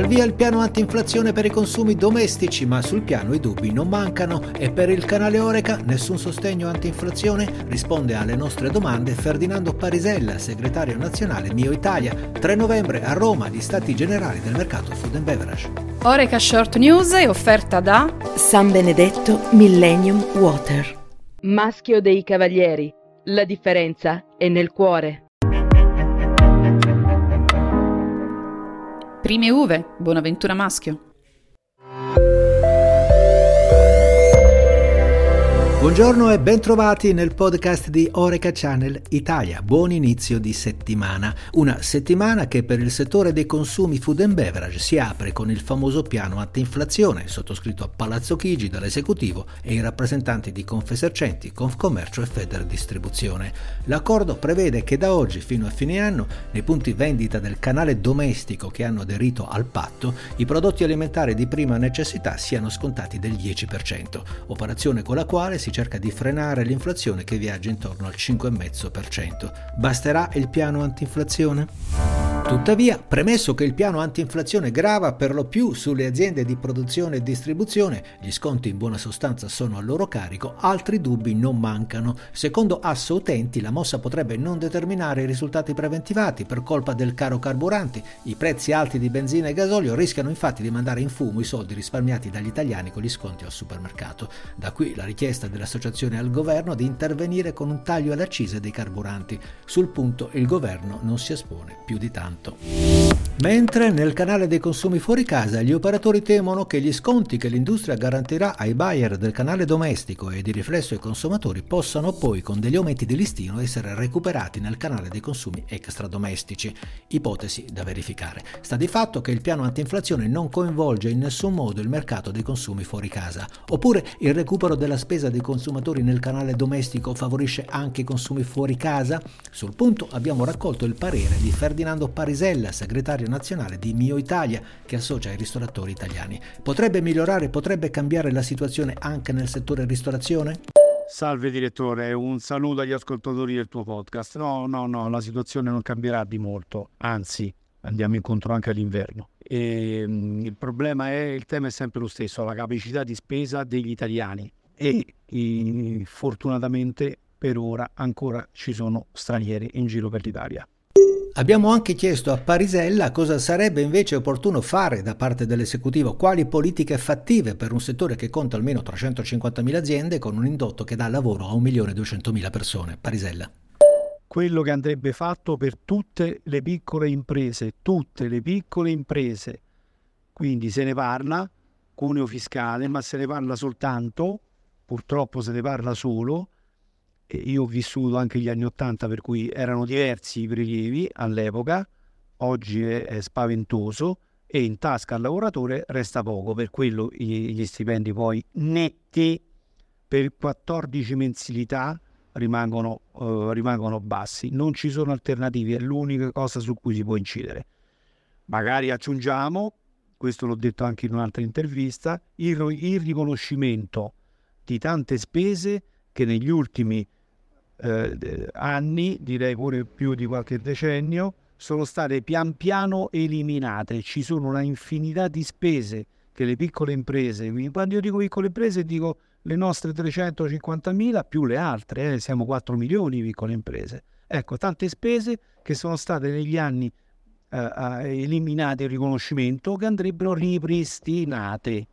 Al via il piano antinflazione per i consumi domestici, ma sul piano i dubbi non mancano e per il canale Oreca nessun sostegno antinflazione risponde alle nostre domande Ferdinando Parisella, segretario nazionale Mio Italia, 3 novembre a Roma agli Stati Generali del mercato Food and Beverage. Oreca Short News è offerta da San Benedetto Millennium Water. Maschio dei Cavalieri. La differenza è nel cuore. Prime uve, Bonaventura Maschio. Buongiorno e bentrovati nel podcast di Oreca Channel Italia. Buon inizio di settimana. Una settimana che per il settore dei consumi food and beverage si apre con il famoso piano antinflazione sottoscritto a Palazzo Chigi dall'esecutivo e i rappresentanti di Confesercenti, Confcommercio e Feder Distribuzione. L'accordo prevede che da oggi fino a fine anno, nei punti vendita del canale domestico che hanno aderito al patto, i prodotti alimentari di prima necessità siano scontati del 10%, operazione con la quale si cerca di frenare l'inflazione che viaggia intorno al 5,5%. Basterà il piano antinflazione? Tuttavia, premesso che il piano antinflazione grava per lo più sulle aziende di produzione e distribuzione, gli sconti in buona sostanza sono a loro carico, altri dubbi non mancano. Secondo Asso Utenti, la mossa potrebbe non determinare i risultati preventivati per colpa del caro carburanti. I prezzi alti di benzina e gasolio rischiano infatti di mandare in fumo i soldi risparmiati dagli italiani con gli sconti al supermercato. Da qui la richiesta dell'associazione al governo di intervenire con un taglio alle accise dei carburanti. Sul punto il governo non si espone più di tanto tanto. Mentre nel canale dei consumi fuori casa gli operatori temono che gli sconti che l'industria garantirà ai buyer del canale domestico e di riflesso ai consumatori possano poi con degli aumenti di listino essere recuperati nel canale dei consumi extradomestici. Ipotesi da verificare. Sta di fatto che il piano antinflazione non coinvolge in nessun modo il mercato dei consumi fuori casa. Oppure il recupero della spesa dei consumatori nel canale domestico favorisce anche i consumi fuori casa? Sul punto abbiamo raccolto il parere di Ferdinando Parisella, segretario nazionale di Mio Italia, che associa i ristoratori italiani. Potrebbe migliorare, potrebbe cambiare la situazione anche nel settore ristorazione? Salve direttore, un saluto agli ascoltatori del tuo podcast. No, no, no, la situazione non cambierà di molto, anzi andiamo incontro anche all'inverno. E, um, il problema è, il tema è sempre lo stesso, la capacità di spesa degli italiani e, e fortunatamente per ora ancora ci sono stranieri in giro per l'Italia. Abbiamo anche chiesto a Parisella cosa sarebbe invece opportuno fare da parte dell'esecutivo, quali politiche fattive per un settore che conta almeno 350.000 aziende con un indotto che dà lavoro a 1.200.000 persone. Parisella. Quello che andrebbe fatto per tutte le piccole imprese, tutte le piccole imprese. Quindi se ne parla, cuneo fiscale, ma se ne parla soltanto, purtroppo se ne parla solo, io ho vissuto anche gli anni Ottanta per cui erano diversi i prelievi all'epoca, oggi è, è, spaventoso e in tasca al lavoratore resta poco, per quello gli, gli stipendi poi netti per 14 mensilità rimangono, uh, rimangono bassi, non ci sono alternative, è l'unica cosa su cui si può incidere. Magari aggiungiamo, questo l'ho detto anche in un'altra intervista, il, il riconoscimento di tante spese che negli ultimi eh, anni, direi pure più di qualche decennio, sono state pian piano eliminate. Ci sono una infinità di spese che le piccole imprese, quando io dico piccole imprese dico le nostre 350.000 più le altre, eh, siamo 4 milioni di piccole imprese. Ecco, tante spese che sono state negli anni eh, eliminate il riconoscimento che andrebbero ripristinate.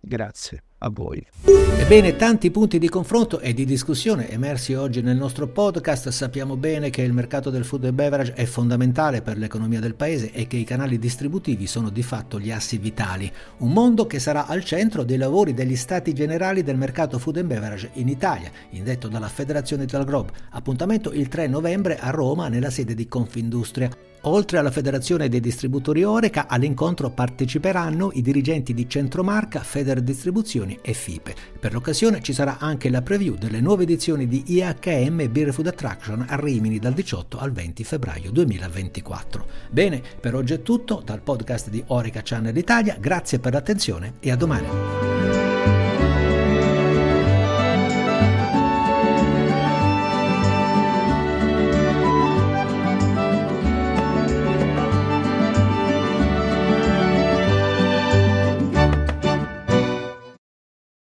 Grazie a voi. Ebbene, tanti punti di confronto e di discussione emersi oggi nel nostro podcast. Sappiamo bene che il mercato del food and beverage è fondamentale per l'economia del paese e che i canali distributivi sono di fatto gli assi vitali. Un mondo che sarà al centro dei lavori degli stati generali del mercato food and beverage in Italia, indetto dalla Federazione Italgrob. Appuntamento il 3 novembre a Roma nella sede di Confindustria. Oltre alla Federazione dei Distributori Oreca, all'incontro parteciperanno i dirigenti di Centromarca, Feder Distribuzioni e FIPE. Per l'occasione ci sarà anche la preview delle nuove edizioni di IHM Beer Food Attraction a Rimini dal 18 al 20 febbraio 2024. Bene, per oggi è tutto dal podcast di Oreca Channel Italia, grazie per l'attenzione e a domani.